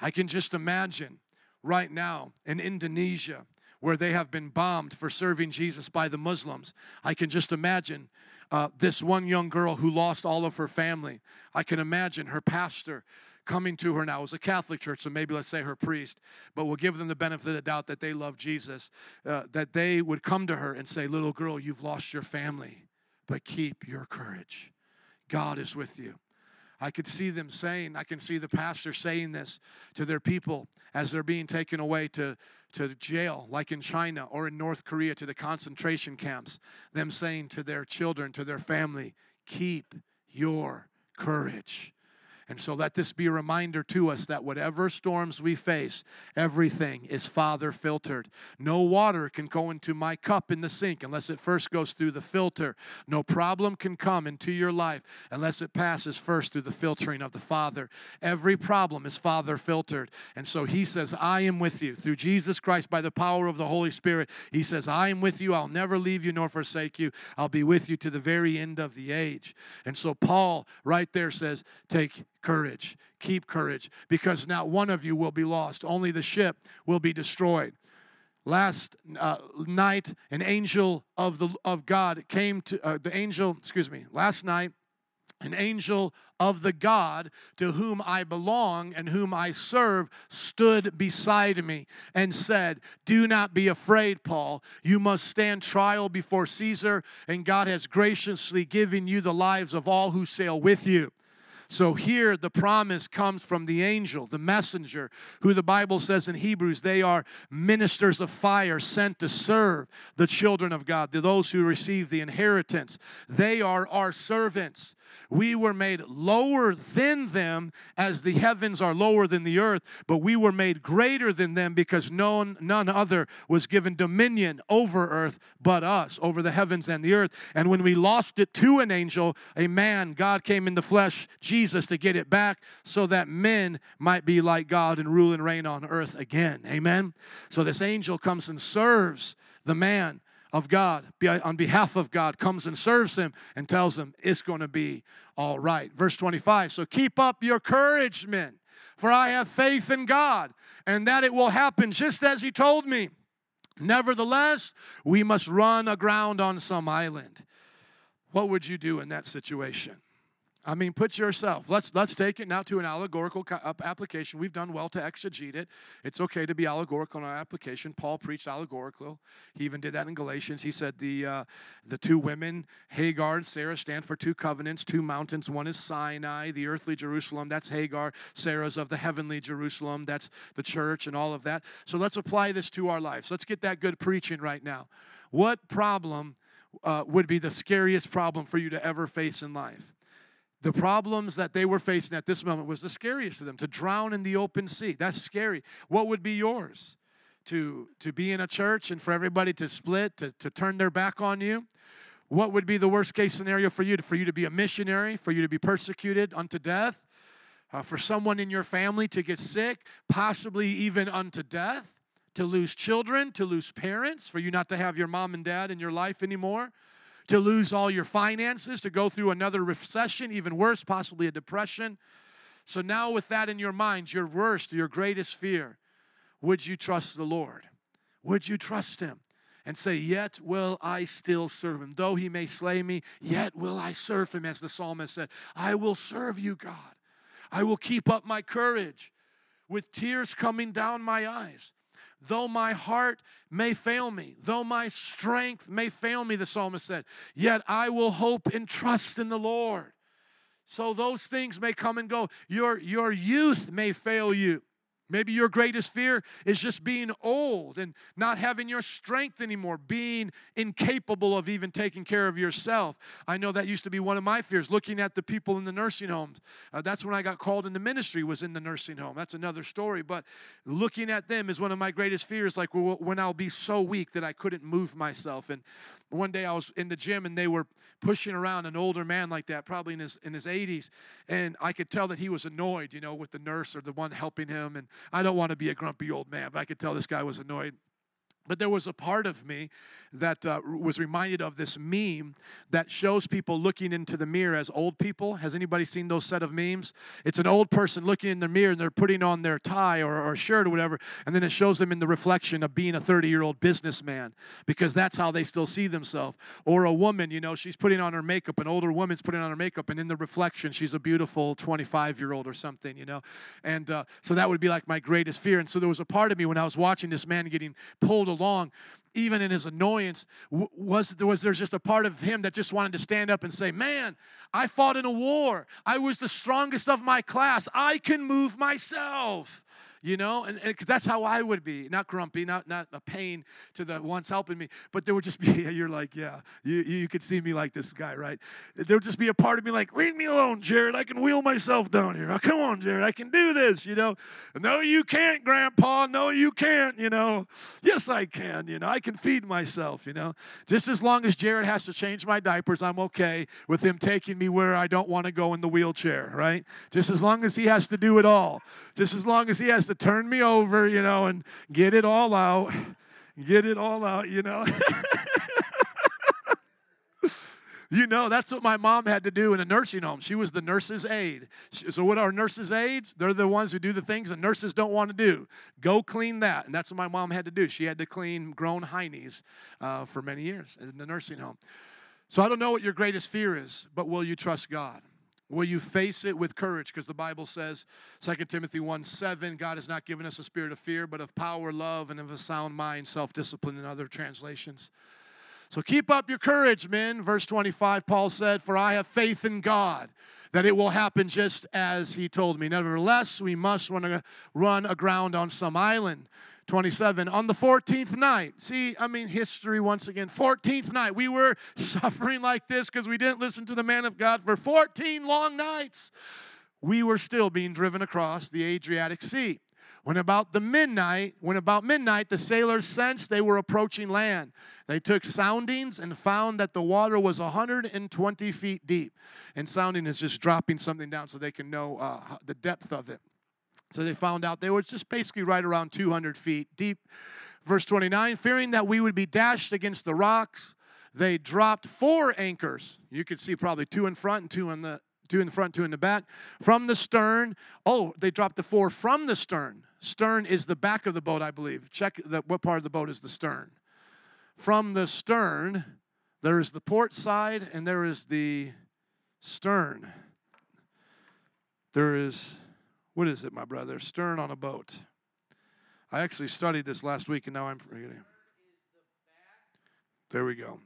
Speaker 2: I can just imagine right now in Indonesia where they have been bombed for serving Jesus by the Muslims. I can just imagine uh, this one young girl who lost all of her family. I can imagine her pastor coming to her now. It was a Catholic church, so maybe let's say her priest, but we'll give them the benefit of the doubt that they love Jesus, uh, that they would come to her and say, Little girl, you've lost your family, but keep your courage. God is with you. I could see them saying, I can see the pastor saying this to their people as they're being taken away to, to jail, like in China or in North Korea to the concentration camps. Them saying to their children, to their family, keep your courage. And so let this be a reminder to us that whatever storms we face, everything is Father filtered. No water can go into my cup in the sink unless it first goes through the filter. No problem can come into your life unless it passes first through the filtering of the Father. Every problem is Father filtered. And so he says, I am with you through Jesus Christ by the power of the Holy Spirit. He says, I am with you. I'll never leave you nor forsake you. I'll be with you to the very end of the age. And so Paul right there says, Take courage. Keep courage because not one of you will be lost, only the ship will be destroyed. Last uh, night, an angel of the of God came to uh, the angel. Excuse me. Last night, an angel of the God to whom I belong and whom I serve stood beside me and said, Do not be afraid, Paul. You must stand trial before Caesar, and God has graciously given you the lives of all who sail with you. So here the promise comes from the angel, the messenger, who the Bible says in Hebrews they are ministers of fire sent to serve the children of God, those who receive the inheritance. They are our servants. We were made lower than them as the heavens are lower than the earth, but we were made greater than them because none, none other was given dominion over earth but us, over the heavens and the earth. And when we lost it to an angel, a man, God came in the flesh, Jesus, to get it back so that men might be like God and rule and reign on earth again. Amen? So this angel comes and serves the man of God, on behalf of God, comes and serves him and tells him it's going to be all right. Verse 25 So keep up your courage, men, for I have faith in God, and that it will happen just as he told me. Nevertheless, we must run aground on some island. What would you do in that situation? I mean, put yourself. Let's let's take it now to an allegorical application. We've done well to exegete it. It's okay to be allegorical in our application. Paul preached allegorical. He even did that in Galatians. He said the uh, the two women, Hagar and Sarah, stand for two covenants, two mountains. One is Sinai, the earthly Jerusalem. That's Hagar. Sarah's of the heavenly Jerusalem. That's the church and all of that. So let's apply this to our lives. Let's get that good preaching right now. What problem uh, would be the scariest problem for you to ever face in life? The problems that they were facing at this moment was the scariest to them to drown in the open sea. That's scary. What would be yours? To, to be in a church and for everybody to split, to, to turn their back on you? What would be the worst case scenario for you? For you to be a missionary, for you to be persecuted unto death, uh, for someone in your family to get sick, possibly even unto death, to lose children, to lose parents, for you not to have your mom and dad in your life anymore to lose all your finances, to go through another recession, even worse, possibly a depression. So now, with that in your mind, your worst, your greatest fear, would you trust the Lord? Would you trust Him? and say, Yet will I still serve him. Though he may slay me, yet will I serve him, as the psalmist said. I will serve you, God. I will keep up my courage with tears coming down my eyes. Though my heart may fail me, though my strength may fail me, the psalmist said, yet I will hope and trust in the Lord. So those things may come and go. Your, your youth may fail you. Maybe your greatest fear is just being old and not having your strength anymore, being incapable of even taking care of yourself. I know that used to be one of my fears, looking at the people in the nursing homes. Uh, that's when I got called into ministry, was in the nursing home. That's another story. But looking at them is one of my greatest fears, like when I'll be so weak that I couldn't move myself. And one day I was in the gym and they were pushing around an older man like that, probably in his in his 80s, and I could tell that he was annoyed, you know, with the nurse or the one helping him. And I don't want to be a grumpy old man, but I could tell this guy was annoyed. But there was a part of me that uh, was reminded of this meme that shows people looking into the mirror as old people. Has anybody seen those set of memes? It's an old person looking in the mirror and they're putting on their tie or, or shirt or whatever, and then it shows them in the reflection of being a 30 year old businessman because that's how they still see themselves. Or a woman, you know, she's putting on her makeup, an older woman's putting on her makeup, and in the reflection, she's a beautiful 25 year old or something, you know. And uh, so that would be like my greatest fear. And so there was a part of me when I was watching this man getting pulled along even in his annoyance was was there's just a part of him that just wanted to stand up and say man i fought in a war. I was the strongest of my class. I can move myself you know? And because that's how i would be not grumpy not not a pain to the ones helping me but there would just be you're like yeah you, you could see me like this guy right? There would just be a part of me like leave me alone jared i can wheel myself down here. Oh, come on jared i can do this you know? No you can't grandpa. No you can't you know? Yes i can you know i can feed myself you know? Just as long as jared has to change my diapers i'm okay with him taking me where i don't want to go in the wheelchair right? Just as long as he has to do it all. Just as long as he has to to turn me over, you know, and get it all out. Get it all out, you know. you know, that's what my mom had to do in a nursing home. She was the nurse's aide. So, what are nurses' aides? They're the ones who do the things that nurses don't want to do. Go clean that. And that's what my mom had to do. She had to clean grown heinies uh, for many years in the nursing home. So, I don't know what your greatest fear is, but will you trust God? Will you face it with courage? Because the Bible says, 2 Timothy 1 7, God has not given us a spirit of fear, but of power, love, and of a sound mind, self discipline, in other translations. So keep up your courage, men. Verse 25, Paul said, For I have faith in God that it will happen just as he told me. Nevertheless, we must run, run aground on some island 27. On the 14th night, see, I mean, history once again. 14th night, we were suffering like this because we didn't listen to the man of God for 14 long nights. We were still being driven across the Adriatic Sea. When about the midnight, when about midnight, the sailors sensed they were approaching land. They took soundings and found that the water was 120 feet deep. And sounding is just dropping something down so they can know uh, the depth of it. So they found out they were just basically right around 200 feet deep. Verse 29 fearing that we would be dashed against the rocks, they dropped four anchors. You could see probably two in front and two in the two in the front, two in the back. From the stern, oh, they dropped the four from the stern. Stern is the back of the boat, I believe. Check the, what part of the boat is the stern. From the stern, there is the port side and there is the stern. There is what is it, my brother? Stern on a boat. I actually studied this last week and now I'm forgetting. There we go.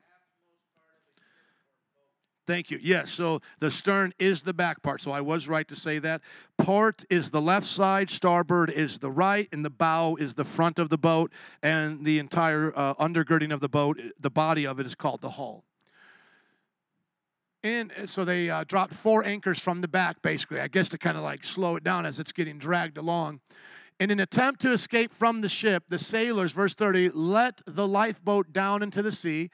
Speaker 2: Thank you. Yes, so the stern is the back part. So I was right to say that. Port is the left side, starboard is the right, and the bow is the front of the boat, and the entire uh, undergirding of the boat, the body of it is called the hull. Uh, so they uh, dropped four anchors from the back, basically, I guess to kind of like slow it down as it's getting dragged along. In an attempt to escape from the ship, the sailors, verse 30, let the lifeboat down into the sea,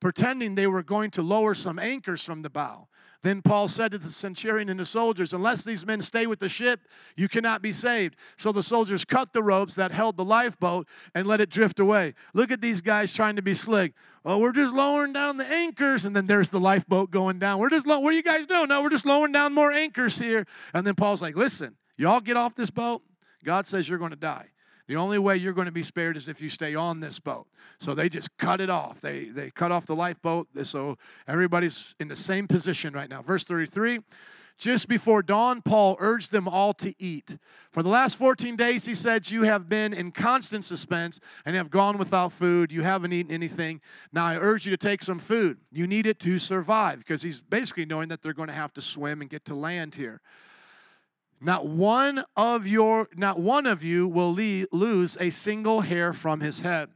Speaker 2: pretending they were going to lower some anchors from the bow. Then Paul said to the centurion and the soldiers, Unless these men stay with the ship, you cannot be saved. So the soldiers cut the ropes that held the lifeboat and let it drift away. Look at these guys trying to be slick. Oh, we're just lowering down the anchors, and then there's the lifeboat going down. We're just, lo- what are you guys doing? No, we're just lowering down more anchors here. And then Paul's like, Listen, y'all get off this boat. God says you're going to die. The only way you're going to be spared is if you stay on this boat. So they just cut it off. They they cut off the lifeboat. So everybody's in the same position right now. Verse 33. Just before dawn, Paul urged them all to eat. For the last 14 days, he said, You have been in constant suspense and have gone without food. You haven't eaten anything. Now I urge you to take some food. You need it to survive, because he's basically knowing that they're going to have to swim and get to land here. Not one of your not one of you will lose a single hair from his head.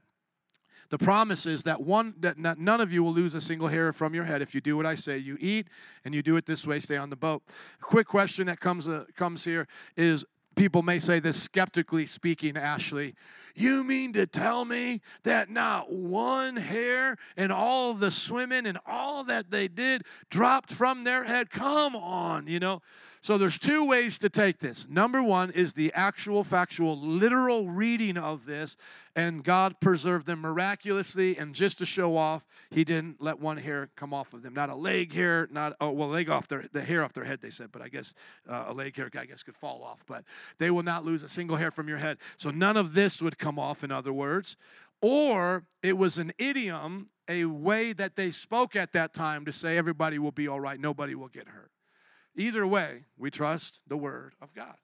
Speaker 2: The promise is that one that none of you will lose a single hair from your head if you do what I say. You eat and you do it this way. Stay on the boat. A quick question that comes uh, comes here is people may say this skeptically speaking, Ashley. You mean to tell me that not one hair and all the swimming and all that they did dropped from their head? Come on, you know. So there's two ways to take this. Number one is the actual, factual, literal reading of this, and God preserved them miraculously. And just to show off, He didn't let one hair come off of them. Not a leg hair, not oh well, leg off their the hair off their head. They said, but I guess uh, a leg hair, I guess, could fall off. But they will not lose a single hair from your head. So none of this would come off. In other words, or it was an idiom, a way that they spoke at that time to say everybody will be all right, nobody will get hurt. Either way, we trust the word of God.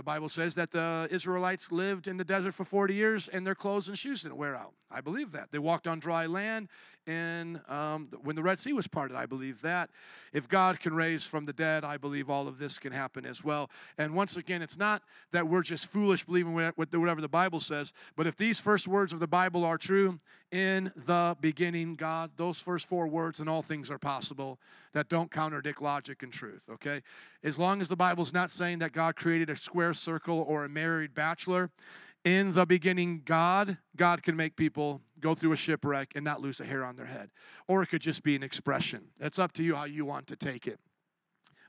Speaker 2: The Bible says that the Israelites lived in the desert for 40 years and their clothes and shoes didn't wear out. I believe that. They walked on dry land and um, when the Red Sea was parted. I believe that. If God can raise from the dead, I believe all of this can happen as well. And once again, it's not that we're just foolish believing whatever the Bible says, but if these first words of the Bible are true, in the beginning, God, those first four words and all things are possible that don't contradict logic and truth, okay? As long as the Bible's not saying that God created a square circle or a married bachelor, in the beginning, God, God can make people go through a shipwreck and not lose a hair on their head. Or it could just be an expression. It's up to you how you want to take it.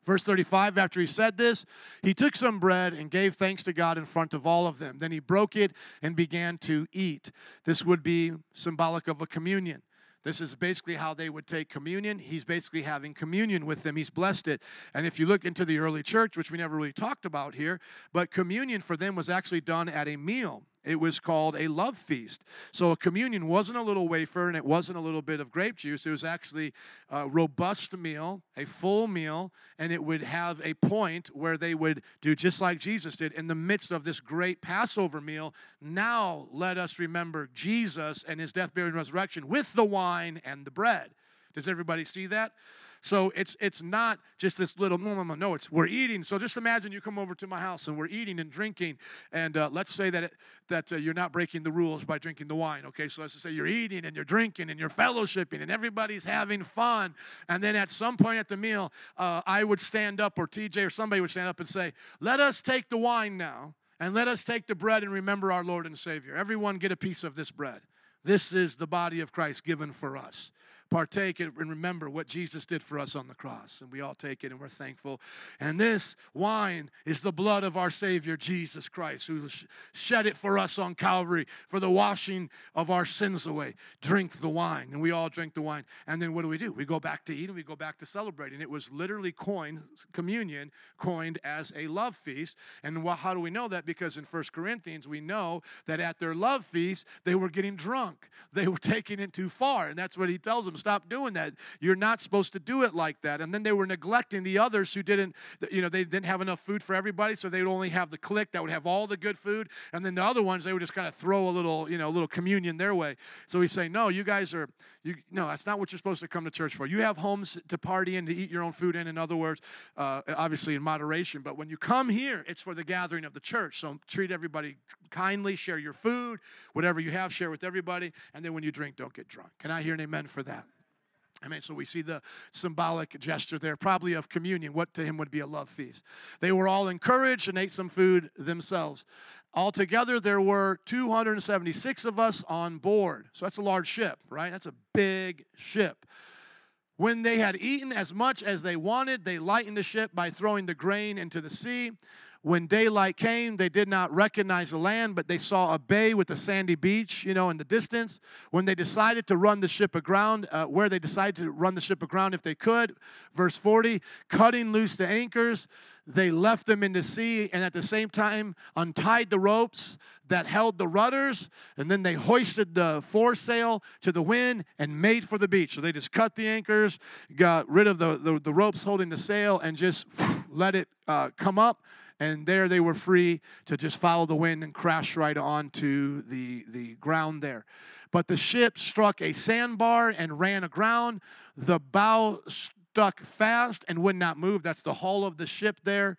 Speaker 2: Verse 35, after he said this, he took some bread and gave thanks to God in front of all of them. Then he broke it and began to eat. This would be symbolic of a communion. This is basically how they would take communion. He's basically having communion with them. He's blessed it. And if you look into the early church, which we never really talked about here, but communion for them was actually done at a meal. It was called a love feast. So a communion wasn't a little wafer and it wasn't a little bit of grape juice. It was actually a robust meal, a full meal, and it would have a point where they would do just like Jesus did in the midst of this great Passover meal. Now let us remember Jesus and his death, burial, and resurrection with the wine and the bread. Does everybody see that? So it's it's not just this little no no no no. It's we're eating. So just imagine you come over to my house and we're eating and drinking, and uh, let's say that it, that uh, you're not breaking the rules by drinking the wine. Okay, so let's just say you're eating and you're drinking and you're fellowshipping and everybody's having fun, and then at some point at the meal, uh, I would stand up or TJ or somebody would stand up and say, "Let us take the wine now." And let us take the bread and remember our Lord and Savior. Everyone get a piece of this bread. This is the body of Christ given for us partake and remember what Jesus did for us on the cross. And we all take it and we're thankful. And this wine is the blood of our Savior, Jesus Christ, who shed it for us on Calvary for the washing of our sins away. Drink the wine. And we all drink the wine. And then what do we do? We go back to eat and we go back to celebrating. It was literally coined, communion, coined as a love feast. And how do we know that? Because in First Corinthians, we know that at their love feast, they were getting drunk. They were taking it too far. And that's what he tells them stop doing that. You're not supposed to do it like that. And then they were neglecting the others who didn't, you know, they didn't have enough food for everybody, so they would only have the clique that would have all the good food. And then the other ones, they would just kind of throw a little, you know, a little communion their way. So he's saying, no, you guys are, you, no, that's not what you're supposed to come to church for. You have homes to party in, to eat your own food in, in other words, uh, obviously in moderation. But when you come here, it's for the gathering of the church. So treat everybody kindly, share your food, whatever you have, share with everybody. And then when you drink, don't get drunk. Can I hear an amen for that? I mean, so we see the symbolic gesture there, probably of communion, what to him would be a love feast. They were all encouraged and ate some food themselves. Altogether, there were 276 of us on board. So that's a large ship, right? That's a big ship. When they had eaten as much as they wanted, they lightened the ship by throwing the grain into the sea. When daylight came, they did not recognize the land, but they saw a bay with a sandy beach, you know, in the distance. When they decided to run the ship aground, uh, where they decided to run the ship aground if they could, verse 40, cutting loose the anchors, they left them in the sea and at the same time untied the ropes that held the rudders and then they hoisted the foresail to the wind and made for the beach so they just cut the anchors got rid of the, the, the ropes holding the sail and just let it uh, come up and there they were free to just follow the wind and crash right onto the, the ground there. But the ship struck a sandbar and ran aground. The bow stuck fast and would not move. That's the hull of the ship there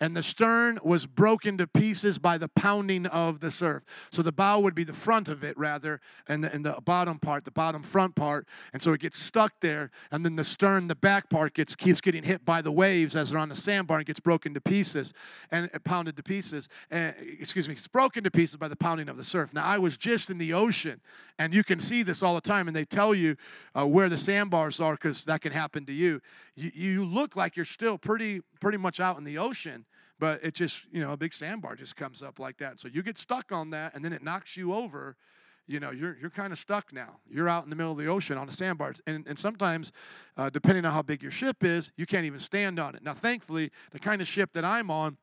Speaker 2: and the stern was broken to pieces by the pounding of the surf. So the bow would be the front of it rather, and the, and the bottom part, the bottom front part, and so it gets stuck there. And then the stern, the back part, gets keeps getting hit by the waves as they're on the sandbar and gets broken to pieces and pounded to pieces. And excuse me, it's broken to pieces by the pounding of the surf. Now I was just in the ocean, and you can see this all the time, and they tell you uh, where the sandbars are because that can happen to you. you. You look like you're still pretty pretty much out in the ocean but it just, you know, a big sandbar just comes up like that. So you get stuck on that and then it knocks you over. You know, you're, you're kind of stuck now. You're out in the middle of the ocean on a sandbar. And, and sometimes, uh, depending on how big your ship is, you can't even stand on it. Now, thankfully, the kind of ship that I'm on,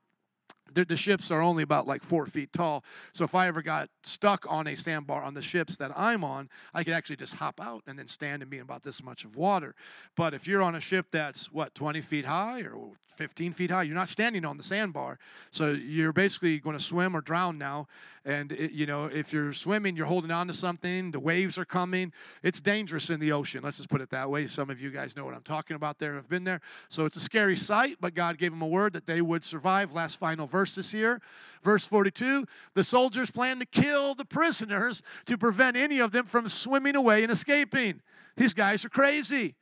Speaker 2: the, ships are only about like four feet tall. So if I ever got stuck on a sandbar on the ships that I'm on, I could actually just hop out and then stand and be in about this much of water. But if you're on a ship that's what 20 feet high or 15 feet high, you're not standing on the sandbar. So you're basically going to swim or drown now. And it, you know, if you're swimming, you're holding on to something. The waves are coming. It's dangerous in the ocean. Let's just put it that way. Some of you guys know what I'm talking about. There have been there. So it's a scary sight. But God gave them a word that they would survive. Last final verse this year, verse 42. The soldiers planned to kill the prisoners to prevent any of them from swimming away and escaping. These guys are crazy.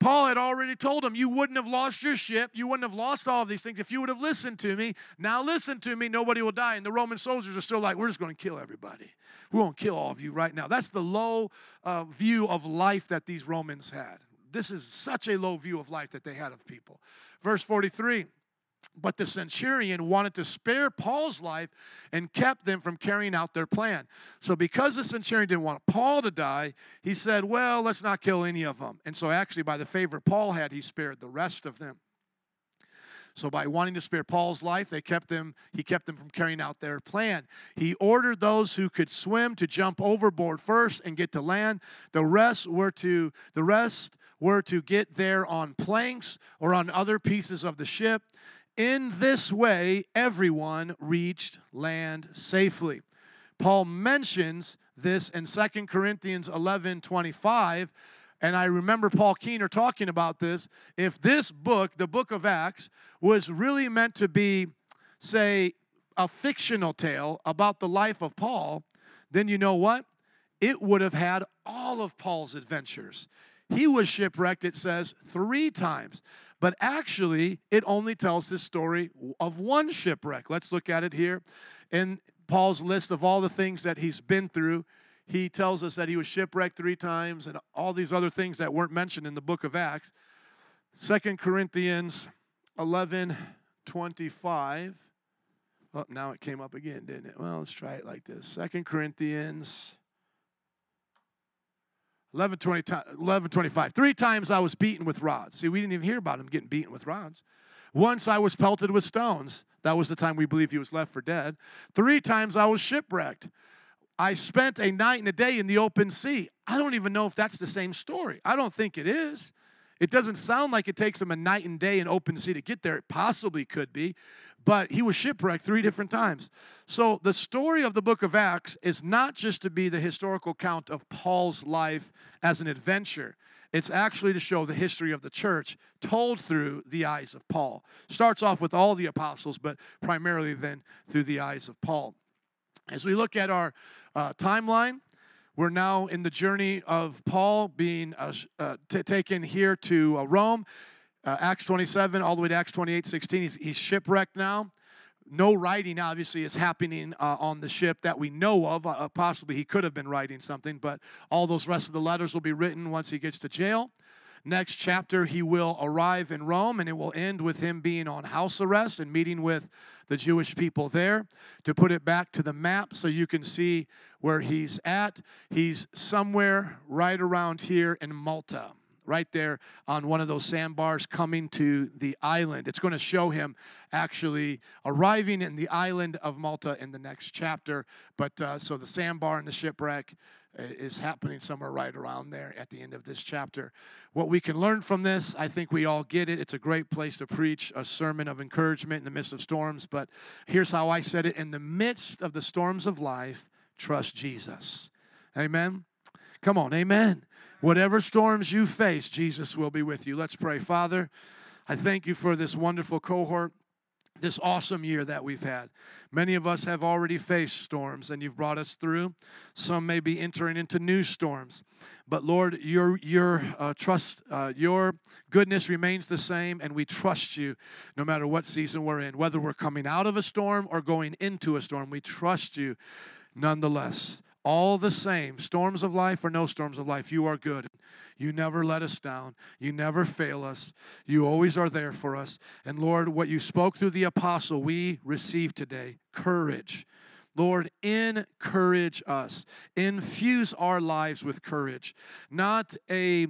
Speaker 2: Paul had already told them, You wouldn't have lost your ship. You wouldn't have lost all of these things if you would have listened to me. Now listen to me. Nobody will die. And the Roman soldiers are still like, We're just going to kill everybody. We won't kill all of you right now. That's the low uh, view of life that these Romans had. This is such a low view of life that they had of people. Verse 43 but the centurion wanted to spare Paul's life and kept them from carrying out their plan. So, because the centurion didn't want Paul to die, he said, Well, let's not kill any of them. And so, actually, by the favor Paul had, he spared the rest of them. So by wanting to spare Paul's life, they kept them, he kept them from carrying out their plan. He ordered those who could swim to jump overboard first and get to land. The rest were to the rest were to get there on planks or on other pieces of the ship. In this way, everyone reached land safely. Paul mentions this in 2 Corinthians 11 25. And I remember Paul Keener talking about this. If this book, the book of Acts, was really meant to be, say, a fictional tale about the life of Paul, then you know what? It would have had all of Paul's adventures. He was shipwrecked, it says, three times. But actually, it only tells the story of one shipwreck. Let's look at it here. In Paul's list of all the things that he's been through, he tells us that he was shipwrecked three times and all these other things that weren't mentioned in the book of Acts. Second Corinthians 11 25. Oh, now it came up again, didn't it? Well, let's try it like this. Second Corinthians 11, 20, 11 25. Three times I was beaten with rods. See, we didn't even hear about him getting beaten with rods. Once I was pelted with stones. That was the time we believe he was left for dead. Three times I was shipwrecked. I spent a night and a day in the open sea. I don't even know if that's the same story. I don't think it is. It doesn't sound like it takes him a night and day in open sea to get there. It possibly could be, but he was shipwrecked three different times. So the story of the book of Acts is not just to be the historical account of Paul's life as an adventure. It's actually to show the history of the church told through the eyes of Paul. Starts off with all the apostles, but primarily then through the eyes of Paul. As we look at our uh, timeline, we're now in the journey of Paul being uh, uh, t- taken here to uh, Rome. Uh, Acts 27 all the way to Acts 28 16. He's, he's shipwrecked now. No writing, obviously, is happening uh, on the ship that we know of. Uh, possibly he could have been writing something, but all those rest of the letters will be written once he gets to jail. Next chapter, he will arrive in Rome, and it will end with him being on house arrest and meeting with the Jewish people there. To put it back to the map so you can see where he's at, he's somewhere right around here in Malta. right there on one of those sandbars coming to the island. It's going to show him actually arriving in the island of Malta in the next chapter. But uh, so the sandbar and the shipwreck is happening somewhere right around there at the end of this chapter. What we can learn from this, I think we all get it. It's a great place to preach a sermon of encouragement in the midst of storms. But here's how I said it in the midst of the storms of life, trust Jesus. Amen. Come on, amen. Whatever storms you face, Jesus will be with you. Let's pray. Father, I thank you for this wonderful cohort this awesome year that we've had. Many of us have already faced storms and you've brought us through. Some may be entering into new storms. But Lord, your your uh, trust, uh, your goodness remains the same, and we trust you no matter what season we're in, whether we're coming out of a storm or going into a storm. We trust you nonetheless. All the same, storms of life or no storms of life, you are good. You never let us down. You never fail us. You always are there for us. And Lord, what you spoke through the apostle, we receive today courage. Lord, encourage us. Infuse our lives with courage. Not a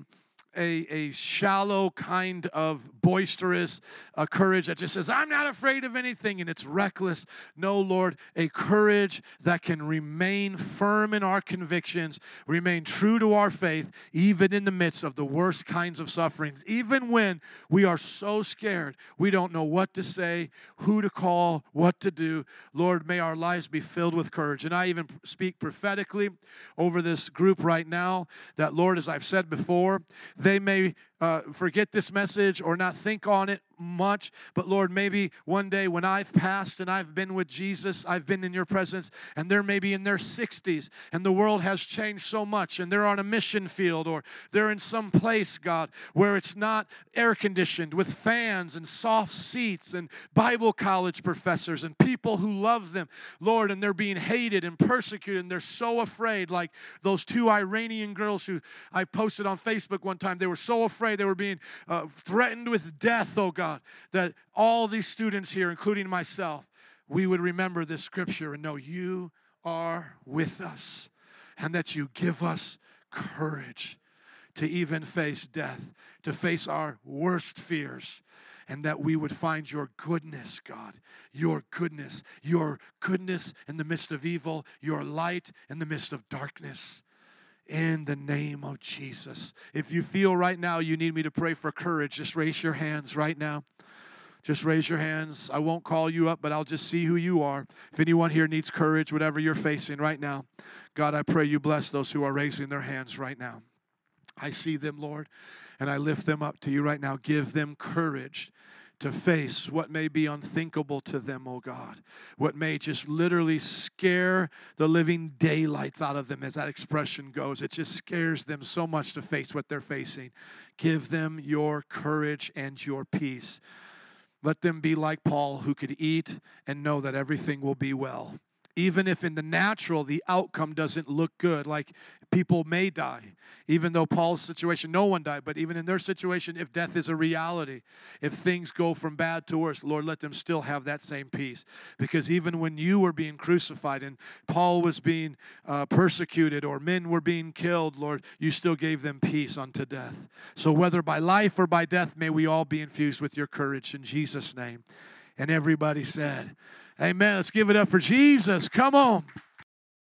Speaker 2: a, a shallow kind of boisterous uh, courage that just says, I'm not afraid of anything and it's reckless. No, Lord, a courage that can remain firm in our convictions, remain true to our faith, even in the midst of the worst kinds of sufferings, even when we are so scared, we don't know what to say, who to call, what to do. Lord, may our lives be filled with courage. And I even speak prophetically over this group right now that, Lord, as I've said before, they may uh, forget this message or not think on it much. But Lord, maybe one day when I've passed and I've been with Jesus, I've been in your presence, and they're maybe in their 60s, and the world has changed so much, and they're on a mission field, or they're in some place, God, where it's not air conditioned with fans and soft seats and Bible college professors and people who love them, Lord, and they're being hated and persecuted, and they're so afraid, like those two Iranian girls who I posted on Facebook one time. They were so afraid they were being uh, threatened with death, oh God. God, that all these students here, including myself, we would remember this scripture and know you are with us and that you give us courage to even face death, to face our worst fears, and that we would find your goodness, God, your goodness, your goodness in the midst of evil, your light in the midst of darkness in the name of Jesus. If you feel right now you need me to pray for courage, just raise your hands right now. Just raise your hands. I won't call you up, but I'll just see who you are. If anyone here needs courage, whatever you're facing right now, God, I pray you bless those who are raising their hands right now. I see them, Lord, and I lift them up to you right now. Give them courage to face what may be unthinkable to them, oh God. What may just literally scare the living daylights out of them, as that expression goes. It just scares them so much to face what they're facing. Give them your courage and your peace. Let them be like Paul, who could eat and know that everything will be well even if in the natural the outcome doesn't look good, like people may die. Even though Paul's situation, no one died, but even in their situation, if death is a reality, if things go from bad to worse, Lord, let them still have that same peace. Because even when you were being crucified and Paul was being uh, persecuted or men were being killed, Lord, you still gave them peace unto death. So whether by life or by death, may we all be infused with your courage in Jesus' name. And everybody said, Amen. Let's give it up for Jesus. Come on.